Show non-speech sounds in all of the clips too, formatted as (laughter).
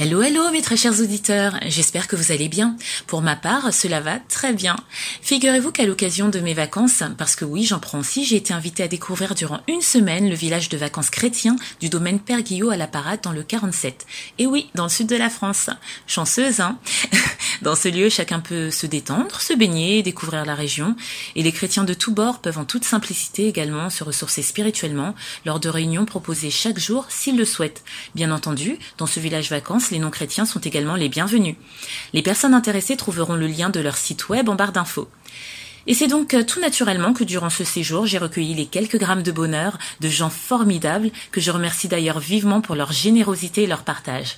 Hello, hello, mes très chers auditeurs. J'espère que vous allez bien. Pour ma part, cela va très bien. Figurez-vous qu'à l'occasion de mes vacances, parce que oui, j'en prends aussi, j'ai été invitée à découvrir durant une semaine le village de vacances chrétien du domaine Père Guillot à la Parade dans le 47. Et oui, dans le sud de la France. Chanceuse, hein? Dans ce lieu, chacun peut se détendre, se baigner, découvrir la région. Et les chrétiens de tous bords peuvent en toute simplicité également se ressourcer spirituellement lors de réunions proposées chaque jour s'ils le souhaitent. Bien entendu, dans ce village vacances, les non-chrétiens sont également les bienvenus. Les personnes intéressées trouveront le lien de leur site web en barre d'infos. Et c'est donc euh, tout naturellement que durant ce séjour, j'ai recueilli les quelques grammes de bonheur de gens formidables que je remercie d'ailleurs vivement pour leur générosité et leur partage.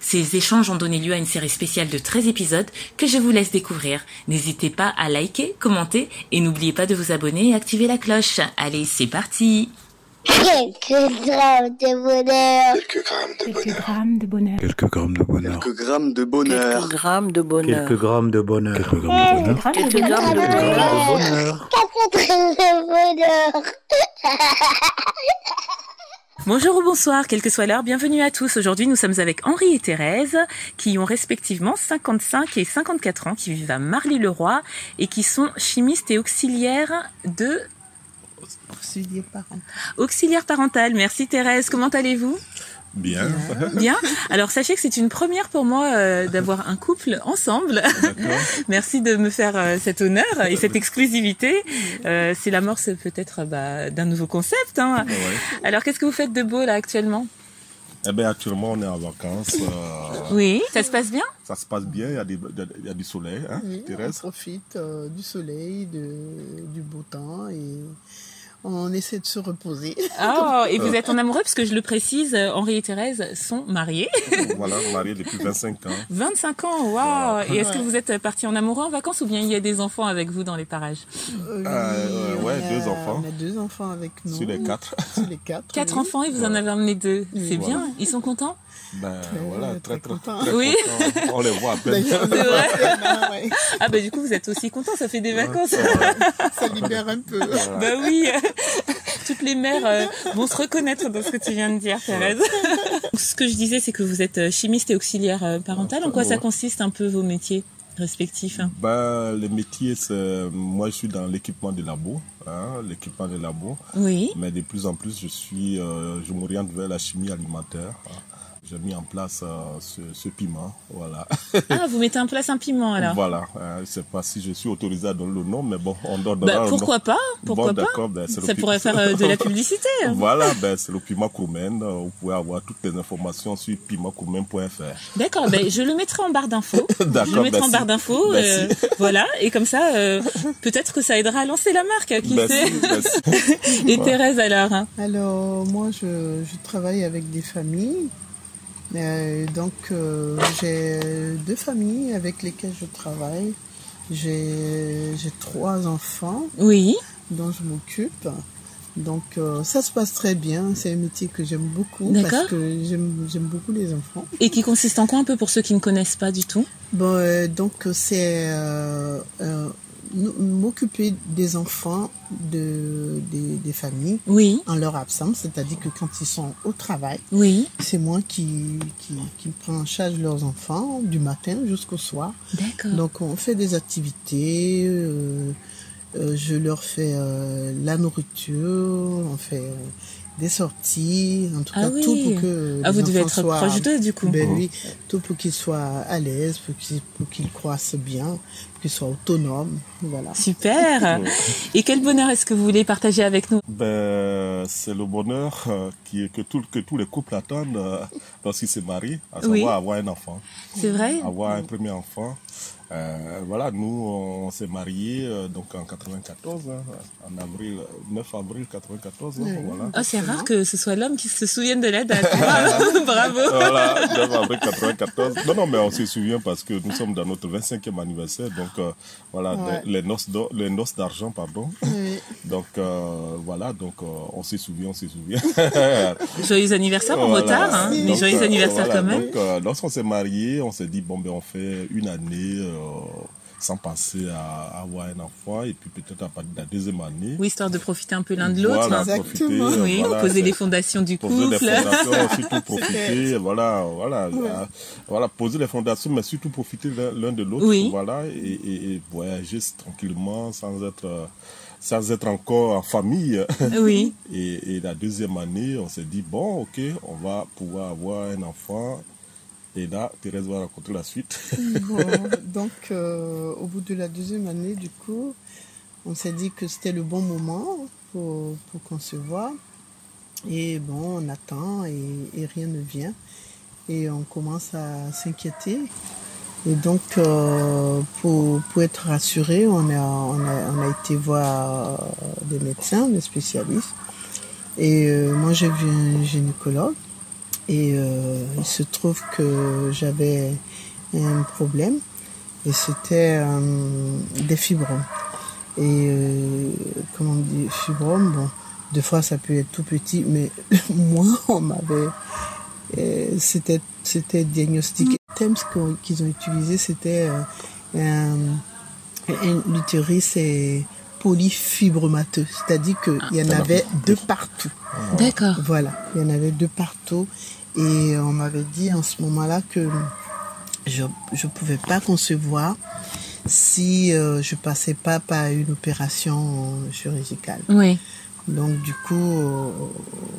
Ces échanges ont donné lieu à une série spéciale de 13 épisodes que je vous laisse découvrir. N'hésitez pas à liker, commenter et n'oubliez pas de vous abonner et activer la cloche. Allez, c'est parti Quelques grammes de bonheur. Quelques grammes de Quelques bonheur. grammes de bonheur. Quelques grammes de bonheur. Quelques grammes de bonheur. Quelques grammes de bonheur. Quelques grammes de bonheur. Quelques grammes de bonheur. Quelques grammes de Quelques bonheur. grammes de bonheur. Quatre grammes de bonheur. Bonjour ou bonsoir, quelle que soit l'heure, bienvenue à tous. Aujourd'hui, nous sommes avec Henri et Thérèse, qui ont respectivement 55 et 54 ans, qui vivent à Marly-le-Roi et qui sont chimistes et auxiliaires de Auxiliaire parental. auxiliaires parentales. Merci Thérèse, comment allez-vous? Bien. Bien. Alors sachez que c'est une première pour moi euh, d'avoir un couple ensemble. (laughs) Merci de me faire euh, cet honneur et cette exclusivité. Euh, c'est l'amorce peut-être bah, d'un nouveau concept. hein. Ouais. Alors qu'est-ce que vous faites de beau là actuellement? Eh bien, actuellement, on est en vacances. euh, Oui, ça se passe bien? Ça se passe bien, il y a, des- il y a du soleil, hein, Oui, on Thérèse? profite euh, du soleil, de, du beau temps et on essaie de se reposer. (laughs) Oh, et vous êtes en amoureux parce que je le précise, euh, Henri et Thérèse sont mariés. Voilà, mariés depuis 25 ans. (laughs) 25 ans, waouh Et est-ce que vous êtes partis en amoureux en vacances ou bien il y a des enfants avec vous dans les parages? Euh, Euh, on ouais, a- deux enfants. On a deux enfants avec nous. Sur les quatre. Sur les quatre. Quatre oui. enfants et vous en avez emmené deux. C'est Voilà. bien, ils sont contents? Ben voilà, très, très très, content. très Oui. content. On les voit à peine. C'est vrai Ah, ouais, Ah bah du coup vous êtes aussi contents, ça fait des vacances. ça libère un peu. bah oui, (laughs) toutes les mères euh, vont se reconnaître dans ce que tu viens de dire Thérèse. (laughs) ce que je disais c'est que vous êtes euh, chimiste et auxiliaire euh, parental. En quoi ça consiste un peu vos métiers respectifs hein? Ben, le métier, c'est. Moi, je suis dans l'équipement des labos, hein, l'équipement des labos. Oui. Mais de plus en plus, je suis, euh, je m'oriente vers la chimie alimentaire. hein. J'ai mis en place euh, ce, ce piment, voilà. Ah, vous mettez en place un piment alors Voilà, euh, je sais pas si je suis autorisé à donner le nom, mais bon, on donne Bah, pourquoi pas Pourquoi Bon, pas d'accord, ben, Ça pourrait faire euh, de la publicité. hein. (laughs) Voilà, ben, c'est le piment Koumen. Euh, Vous pouvez avoir toutes les informations sur pimentkoumen.fr. D'accord, ben, je le mettrai en barre d'infos. (laughs) Je le D'accord, mettrai en barre d'infos. euh, (laughs) voilà, et comme ça, euh, peut-être que ça aidera à lancer la marque, qui Merci, sait merci. Et Thérèse alors hein Alors, moi, je, je travaille avec des familles. Euh, donc, euh, j'ai deux familles avec lesquelles je travaille. J'ai j'ai trois enfants Oui. dont je m'occupe. Donc, euh, ça se passe très bien. C'est un métier que j'aime beaucoup D'accord. parce que j'aime j'aime beaucoup les enfants. Et qui consiste en quoi un peu pour ceux qui ne connaissent pas du tout? Bon, donc, c'est m'occuper des enfants de, des, des familles Oui. en leur absence, c'est-à-dire que quand ils sont au travail, Oui. c'est moi qui, qui, qui prends en charge leurs enfants du matin jusqu'au soir. D'accord. Donc on fait des activités, euh, euh, je leur fais euh, la nourriture, on fait des sorties, en tout Ah cas oui. tout pour que Ah, les vous devez être soient- proche d'eux du coup. ben oui, tout pour qu'ils soient à l'aise, pour qu'ils pour qu'ils croissent bien, pour qu'ils soient autonomes, voilà. Super. (laughs) Et quel bonheur est-ce que vous voulez partager avec nous? Ben, c'est le bonheur euh, qui, que, tout, que tous les couples attendent euh, lorsqu'ils se marient, à savoir Oui. avoir un enfant. C'est vrai Avoir un premier enfant. Euh, voilà, nous, on s'est mariés euh, donc en 94, hein, en avril, 9 avril 94. hein, voilà. Oh, c'est rare que ce soit l'homme qui se souvienne de la date. Bravo. Bravo. Voilà, 9 avril 94. Non, non, mais on se souvient parce que nous sommes dans notre 25e anniversaire. Donc, euh, voilà, Ouais. les, les noces d'argent, pardon. Donc, euh, voilà, donc euh, on se souvient, on se souvient. (laughs) Joyeux anniversaire en Voilà. retard, hein, mais Donc, joyeux euh, anniversaire voilà, quand même. Donc, lorsqu'on s'est mariés, on s'est dit, bon, ben, on fait une année sans penser à, avoir un enfant. Et puis peut-être à partir de la deuxième année. Oui, histoire de profiter un peu l'un de l'autre. Voilà, hein. profiter, Exactement. Oui, voilà, poser les fondations du poser les couple. fondations, (laughs) surtout profiter, voilà, voilà, voilà, poser les fondations, mais surtout profiter l'un de l'autre, Oui. voilà, et, et- et voyager tranquillement sans être, sans être encore en famille. Oui. (laughs) Et, et la deuxième année, on s'est dit, bon, ok, on va pouvoir avoir un enfant. Et là, Thérèse va raconter la suite. Bon, (laughs) donc, euh, au bout de la deuxième année, du coup, on s'est dit que c'était le bon moment pour, pour concevoir. Et bon, on attend et, et rien ne vient. Et on commence à s'inquiéter. Et donc, euh, pour, pour être rassuré, on a, on, a, on a été voir euh, des médecins, des spécialistes. Et euh, moi, j'ai vu un gynécologue. Et euh, il se trouve que j'avais un problème et c'était euh, des fibromes. Et euh, comment on dit, fibromes, bon, des fois ça peut être tout petit, mais (laughs) moi, on m'avait. c'était diagnostiqué. Le thème qu'on- qu'ils ont utilisé, c'était euh, un, un l'utérus est polyfibromateux, c'est-à-dire qu'il y en avait deux partout. D'accord. Voilà, il y en avait deux partout. Et on m'avait dit en ce moment-là que je ne pouvais pas concevoir si euh, je passais pas par une opération chirurgicale. Oui. Donc du coup, euh,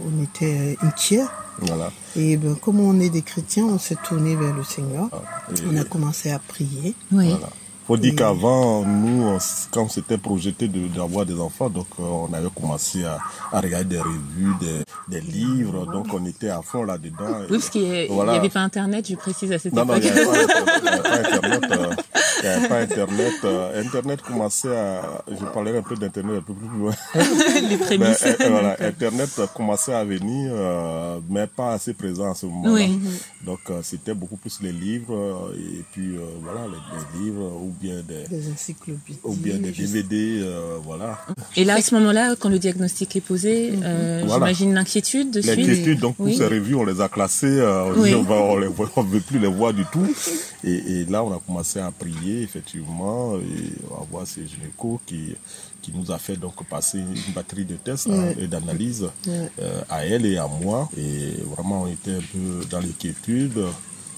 on était inquiets. voilà. Et ben, comme on est des chrétiens, on s'est tourné vers le Seigneur. Et- On a commencé à prier. Oui. Voilà. Faut dire qu'avant, nous, on quand on s'était projeté de- d'avoir des enfants, donc euh, on avait commencé à, à regarder des revues, des, des livres, donc on était à fond là-dedans. Oui, parce qu'il n'y avait, Voilà. pas Internet, je précise à cette Non, non, il époque. n'y avait pas Internet. Il n'y avait pas (laughs) Internet. euh, n'y avait pas Internet. euh, Internet commençait à... Je parlerai un peu d'Internet un peu plus loin. (laughs) Les Mais, prémices. euh, voilà, Internet commençait à venir, euh, mais pas assez présent à ce moment-là. Oui. Donc, euh, c'était beaucoup plus les livres, et puis, euh, voilà, les, les livres, ou bien des, Des encyclopédies. ou bien des DVD, euh, voilà. Et là, à ce moment-là, quand le diagnostic est posé, euh, Voilà. j'imagine l'inquiétude de suite. L'inquiétude, donc, Oui. tous ces revues, on les a classées, euh, on Oui. on on veut plus les voir du tout. (laughs) Et, et là, on a commencé à prier, effectivement, et on va voir ces gynécos qui, qui nous a fait donc passer une batterie de tests hein, et d'analyses euh, à elle et à moi. Et vraiment, on était un peu dans l'inquiétude.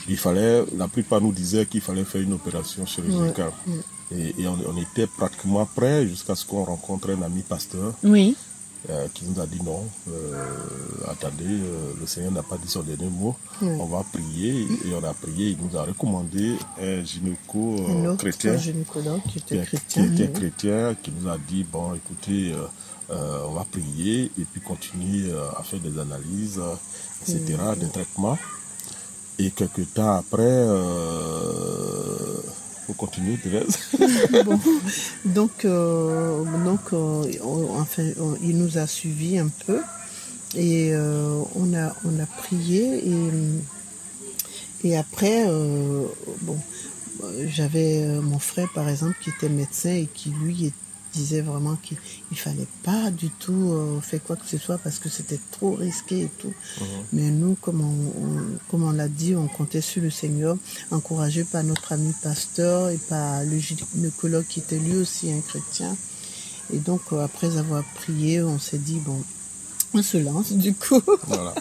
Il fallait, la plupart nous disaient qu'il fallait faire une opération chirurgicale. Et, et on, on était pratiquement prêts jusqu'à ce qu'on rencontre un ami pasteur Oui. Euh, qui nous a dit non, euh, attendez, euh, le Seigneur n'a pas dit son dernier mot, on va prier. Et on a prié, il nous a recommandé un gynéco Un chrétien gynécologue qui qui, était qui chrétien. était oui. chrétien, qui nous a dit, bon, écoutez, euh, on va prier et puis continuer euh, à faire des analyses, euh, etc., des traitements. Et quelques temps après, continuer, Thérèse. (laughs) Donc, euh, donc euh, on- enfin, on- il nous a suivis un peu et euh, on, a, on a prié et, et après, euh, bon, euh, j'avais euh, mon frère par exemple qui était médecin et qui lui est- disait vraiment qu'il ne fallait pas du tout euh, faire quoi que ce soit parce que c'était trop risqué et tout. Mais nous, comme on, on- comme on l'a dit, on comptait sur le Seigneur, encouragé par notre ami pasteur et par le gynécologue qui était lui aussi un chrétien. Et donc, euh, après avoir prié, on s'est dit, bon, on se lance du coup. Voilà.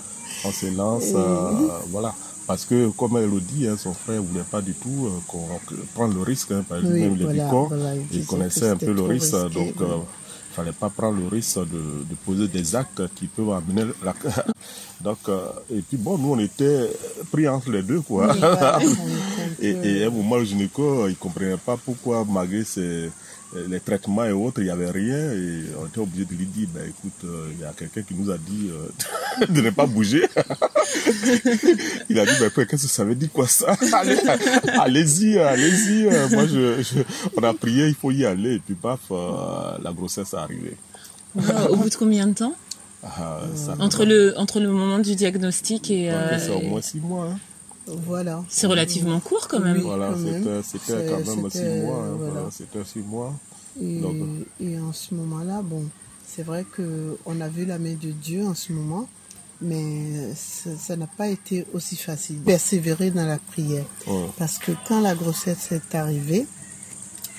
On se lance, euh, voilà. Parce que, comme elle le dit, hein, son frère ne voulait pas du tout euh, qu'on prendre le risque. Hein, par exemple, Oui, même les voilà, voilà, il que un peu le risque. risqué, donc, oui. euh, il fallait pas prendre le risque de, de poser des actes qui peuvent amener la... (laughs) donc, euh, et puis bon, nous, on était pris entre les deux, quoi. Oui, voilà, (laughs) Et, à un moment, le gynéco, il comprenait pas pourquoi, malgré ses- les traitements et autres, il n'y avait rien. Et on était obligé de lui dire, ben, écoute, euh, il y a quelqu'un qui nous a dit euh, (laughs) de ne pas bouger. (laughs) il a dit, ben, qu'est-ce que ça veut dire quoi ça? Allez, Allez-y, allez-y. Moi, je, je- on a prié, il faut y aller. Et puis, paf, la grossesse est arrivée. Au bout de combien de temps? Ah, ça entre le, entre le moment du diagnostic et... Ouais, c'est euh, au moins six mois. hein. Voilà. c'est relativement court quand même. Oui. Voilà, c'était quand même six mois. hein, voilà. voilà, c'était six mois. Et, Donc- et en ce moment-là, bon, c'est vrai que on a vu la main de Dieu en ce moment, mais ça ça n'a pas été aussi facile. Persévérer dans la prière. Ouais. Parce que quand la grossesse est arrivée,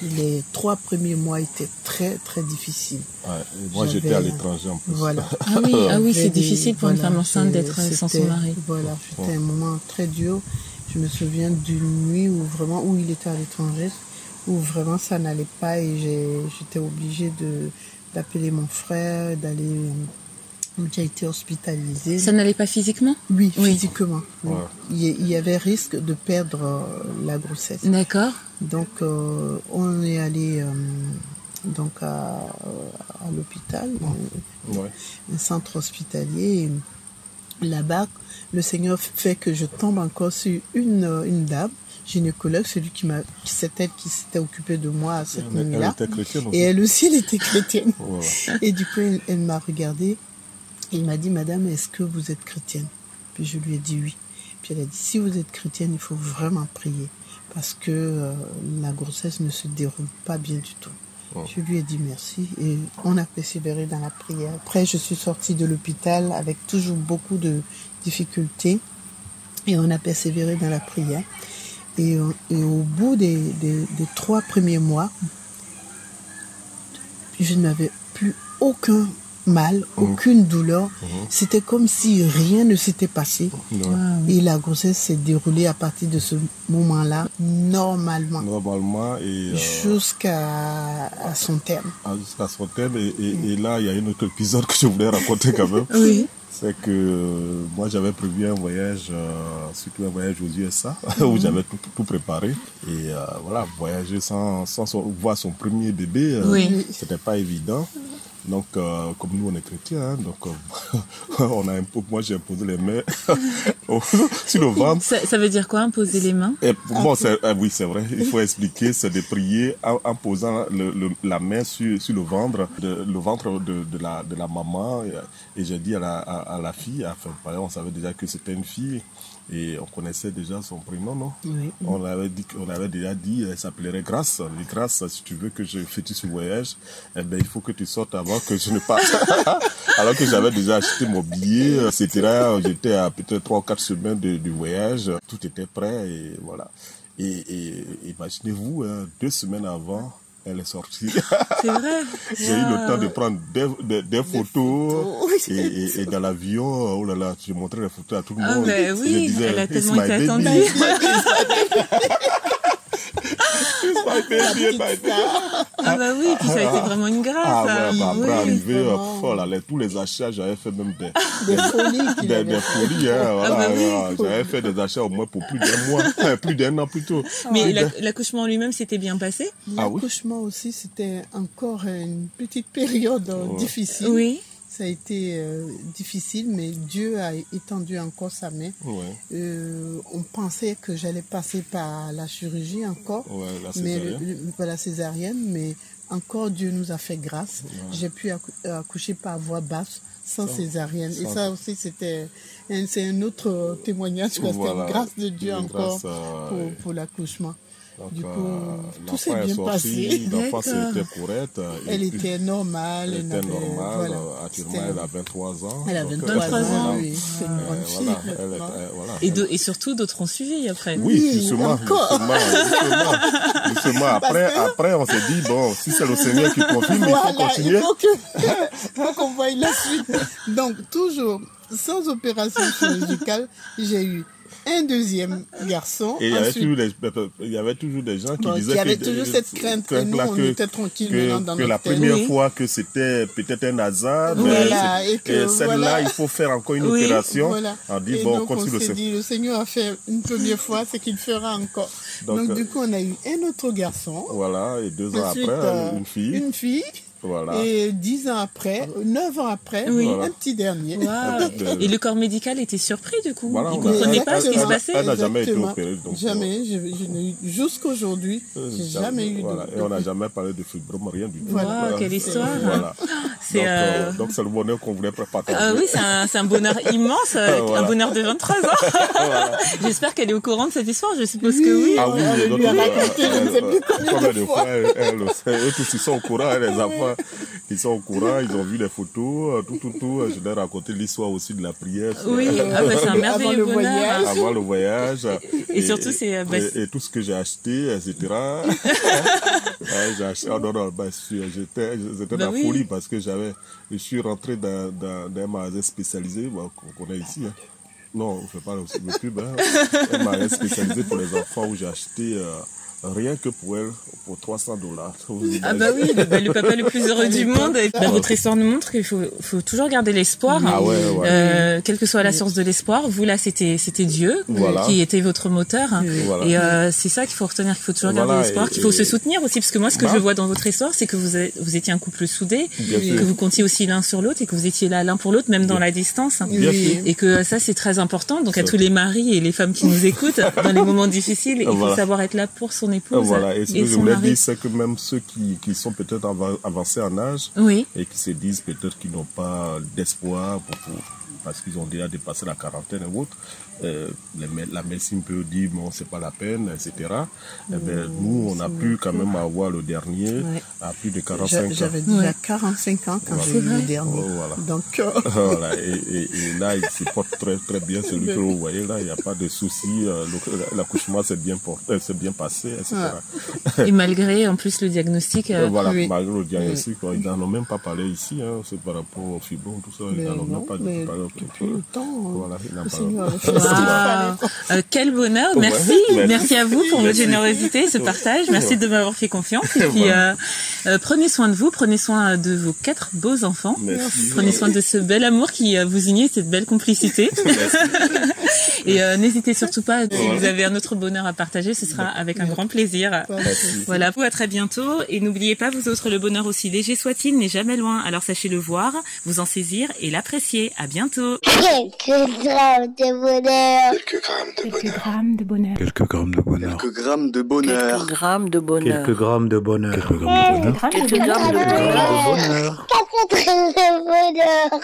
Les trois premiers mois étaient très très difficiles. Ouais, moi, j'étais à l'étranger en plus. Voilà. (laughs) Ah oui, ah oui, c'est difficile pour une femme enceinte d'être sans son mari. Voilà, c'était un moment très dur. Je me souviens d'une nuit où vraiment, où il était à l'étranger, où vraiment ça n'allait pas et j'ai- j'étais obligée de d'appeler mon frère, d'aller. Euh, J'ai été hospitalisée. Ça n'allait pas physiquement Oui, Oui. physiquement. oui. Ouais. Il, y- il avait risque de perdre euh, la grossesse. D'accord. Donc, euh, on est allé euh, donc à, à l'hôpital, Ouais. un centre hospitalier. Là-bas, le Seigneur fait que je tombe encore sur une, une dame, gynécologue, celui qui m'a, c'est elle qui s'était occupée de moi à cette nuit-là. était chrétienne aussi. Et elle aussi, elle était chrétienne. Voilà. Et du coup, elle, elle m'a regardée. Elle m'a dit, Madame, est-ce que vous êtes chrétienne? Puis je lui ai dit oui. Puis elle a dit, si vous êtes chrétienne, il faut vraiment prier. Parce que euh, la grossesse ne se déroule pas bien du tout. Oh. Je lui ai dit merci et on a persévéré dans la prière. Après, je suis sortie de l'hôpital avec toujours beaucoup de difficultés et on a persévéré dans la prière. Et, euh, et au bout des, des- des trois premiers mois, je n'avais plus aucun mal, aucune douleur. C'était comme si rien ne s'était passé. Et la grossesse s'est déroulée à partir de ce moment-là, normalement, Normalement, et euh, jusqu'à à son terme. jusqu'à son thème. Et, et- et là, il y a un autre épisode que je voulais raconter quand même. Oui. C'est que euh, moi, j'avais prévu un voyage, euh, surtout un voyage aux USA, (laughs) où j'avais tout, tout préparé. Et euh, voilà, voyager sans, sans son- voir son premier bébé, Oui. c'était pas évident. Donc, euh, comme nous, on est chrétiens, hein, donc euh, (laughs) on a moi, j'ai imposé les mains (laughs) sur le ventre. Ça, ça veut dire quoi, imposer les mains? Et pour moi, c'est, ah oui, c'est vrai. Il faut expliquer, c'est de prier en, en posant le- le- la main sur, sur le ventre, de, le ventre de, de la, de la maman. Et, et j'ai dit à la, à, à la fille, enfin, on savait déjà que c'était une fille et on connaissait déjà son prénom, non Oui. On avait dit, on avait déjà dit, elle s'appellerait Grâce. Et Grâce, si tu veux que je fêtue ce voyage, eh ben, il faut que tu sortes avant que je ne parte. (laughs) Alors que j'avais déjà acheté mon billet, etc. J'étais à peut-être trois ou quatre semaines de- du voyage. Tout était prêt et voilà. Et, et imaginez-vous, hein, deux semaines avant, elle est sortie. C'est vrai. (laughs) J'ai eu le temps de prendre des, des- des photos. photos. Et, et- et dans l'avion, oh là là, j'ai montré les photos à tout le Ah monde. ben Je oui, disais, elle a tellement été attendue. (laughs) Ah bah oui, puis ça a été vraiment une grâce. Ah hein. ouais, bah, après Oui. arrivé, euh, vraiment. oh là là, tous les achats, j'avais fait même des, Des folies des, folies, hein, voilà, bah oui. voilà. j'avais fait des achats au moins pour plus d'un mois, (laughs) plus d'un an plutôt. Mais la- l'accouchement en lui-même s'était bien passé? Ah oui L'accouchement aussi, c'était encore une petite période euh, difficile. Oui. Ça a été euh, difficile, mais Dieu a étendu encore sa main. Ouais, Euh, on pensait que j'allais passer par la chirurgie encore, ouais, la mais par la césarienne, mais encore Dieu nous a fait grâce. J'ai pu accou- euh, accoucher par voie basse, sans césarienne. Et ça aussi, c'était un, c'est un autre témoignage. quoi. C'était Voilà. une grâce de Dieu encore grâce, pour, pour l'accouchement. Donc, du euh, coup, tout l'enfant s'est est bien sorti, passé. L'enfant D'accord. était correct. euh, et Elle puis, était normale. elle était normale. voilà. euh, Actuellement, C'était- elle a 23 ans. Elle a Donc, 23 23 ans, oui. C'est une Euh, grande fille. voilà, elle est- maintenant. euh, voilà. Et, de- et surtout, d'autres ont suivi après. Oui, justement, encore. justement, justement, justement. Après, après, on s'est dit, bon, si c'est le Seigneur qui confirme, il faut Voilà, continuer. il faut que- (laughs) faut qu'on voie la suite. Donc, toujours, sans opération chirurgicale, j'ai eu un deuxième garçon. Et il y, avait Ensuite, toujours des, il y avait toujours des gens qui Bon, disaient qui avaient que, toujours cette crainte. Et nous, on que, était tranquilles que, maintenant dans que notre la première Oui. fois que c'était peut-être un hasard, mais Voilà, et que celle-là, voilà. il faut faire encore une Oui, opération. Voilà. On dit, Et bon, donc, on continue le Seigneur. dit, le Seigneur a fait une première fois, c'est qu'il fera encore. Donc, Donc, euh, du coup, on a eu un autre garçon. Voilà, et deux ans après, euh, une fille. Une fille. Voilà. Et dix ans après, neuf ans après, Oui. un petit dernier. De- Et le corps médical était surpris du coup. Voilà, Il on a- comprenait pas ce qui se passait. Elle n'a jamais été opérée. Donc, jamais. Je, je n'ai eu, jusqu'aujourd'hui, euh, j'ai jamais eu de. Et on n'a jamais parlé de fibrome, rien du tout. Waouh, quelle histoire. Voilà. C'est, donc, euh, euh, donc, c'est le bonheur qu'on voulait partager. Ah oui, c'est un, c'est un bonheur (laughs) immense, euh, Voilà. un bonheur de 23 ans. (laughs) J'espère qu'elle est au courant de cette histoire, je suppose que oui. Ah oui, Elle donc, lui a euh, raconté, je ne sais euh, plus combien combien de de fois. fois elle, elle le sait. Eux tous ils sont au courant, les enfants. Ils sont au courant, ils ont vu les photos, euh, tout, tout, tout. Je leur ai raconté l'histoire aussi de la prière. Oui, ah bah, c'est un (laughs) Avant le voyage. Avant le voyage. Et surtout, c'est, euh, bah, et, et tout ce que j'ai acheté, etc. (laughs) Ouais, j'ai acheté, oh non, non, sûr, j'étais, Bah la oui. folie parce que j'avais, je suis rentré dans, dans, dans un magasin spécialisé, qu'on connaît ici, hein. Non, on fait pas le le pub, hein. Un magasin spécialisé pour les enfants où j'ai acheté, euh, rien que pour elle, pour 300 dollars. (laughs) Ah bah oui, le, bah, le papa le plus heureux du monde. Et, bah, votre histoire nous montre qu'il faut, faut toujours garder l'espoir. Ah ouais, ouais. Euh, quelle que soit la source de l'espoir, vous là c'était c'était Dieu Voilà. qui était votre moteur. Voilà. Et euh, c'est ça qu'il faut retenir, qu'il faut toujours garder l'espoir, qu'il faut se soutenir aussi, parce que moi ce que Bah. je vois dans votre histoire, c'est que vous étiez un couple soudé, que vous comptiez aussi l'un sur l'autre et que vous étiez là l'un pour l'autre, même dans la distance. Oui. sûr. Et que ça c'est très important. Donc à tous les maris et les femmes qui nous écoutent, dans les moments difficiles, il faut savoir être là pour son épouse Voilà, et ce que je voulais mari. dire, c'est que même ceux qui, qui sont peut-être ava- avancés en âge Oui. et qui se disent peut-être qu'ils n'ont pas d'espoir pour, pour- parce qu'ils ont déjà dépassé la quarantaine et autres, euh, la médecine peut dire bon c'est pas la peine, etc. Eh ben, nous on a pu quand même avoir le dernier Ouais. à plus de J'a- 45 ans. J'avais déjà Ouais. 45 ans quand Voilà. j'ai eu le dernier. Oh, voilà. Donc, (laughs) euh, voilà, et, et, et là, il se porte très, très bien, celui que vous voyez là, il n'y a pas de souci, euh, l'accouchement s'est bien, porté, euh, s'est bien passé, etc. (laughs) Et malgré en plus le diagnostic, euh, voilà, oui. malgré le diagnostic, ils n'en ont même pas parlé ici, hein, c'est par rapport au fibrome, tout ça, ils n'en ont non, même pas parlé. depuis le temps, euh, Voilà, il pas. A fait ce qu'il fallait. Waouh. Euh, quel bonheur, merci, merci. merci à vous pour votre générosité, ce partage, merci de m'avoir fait confiance. Et (laughs) puis euh, euh, prenez soin de vous, prenez soin de vos quatre beaux enfants, Merci. prenez soin de ce bel amour qui vous unit, cette belle complicité. (laughs) Et euh, n'hésitez surtout pas, si Voilà. vous avez un autre bonheur à partager, ce sera avec un grand plaisir. Voilà, vous à très bientôt et n'oubliez pas, vous autres, le bonheur aussi léger soit-il n'est jamais loin. Alors sachez le voir, vous en saisir et l'apprécier. À bientôt. Quelques grammes de bonheur. Quelques grammes de bonheur. Quelques grammes de bonheur. Quelques grammes de bonheur. Quelques grammes de bonheur. Quelques grammes de bonheur. Quelques grammes de bonheur. Quelques Quelques grammes de Quelques bonheur. grammes de bonheur. Quatre grammes de bonheur.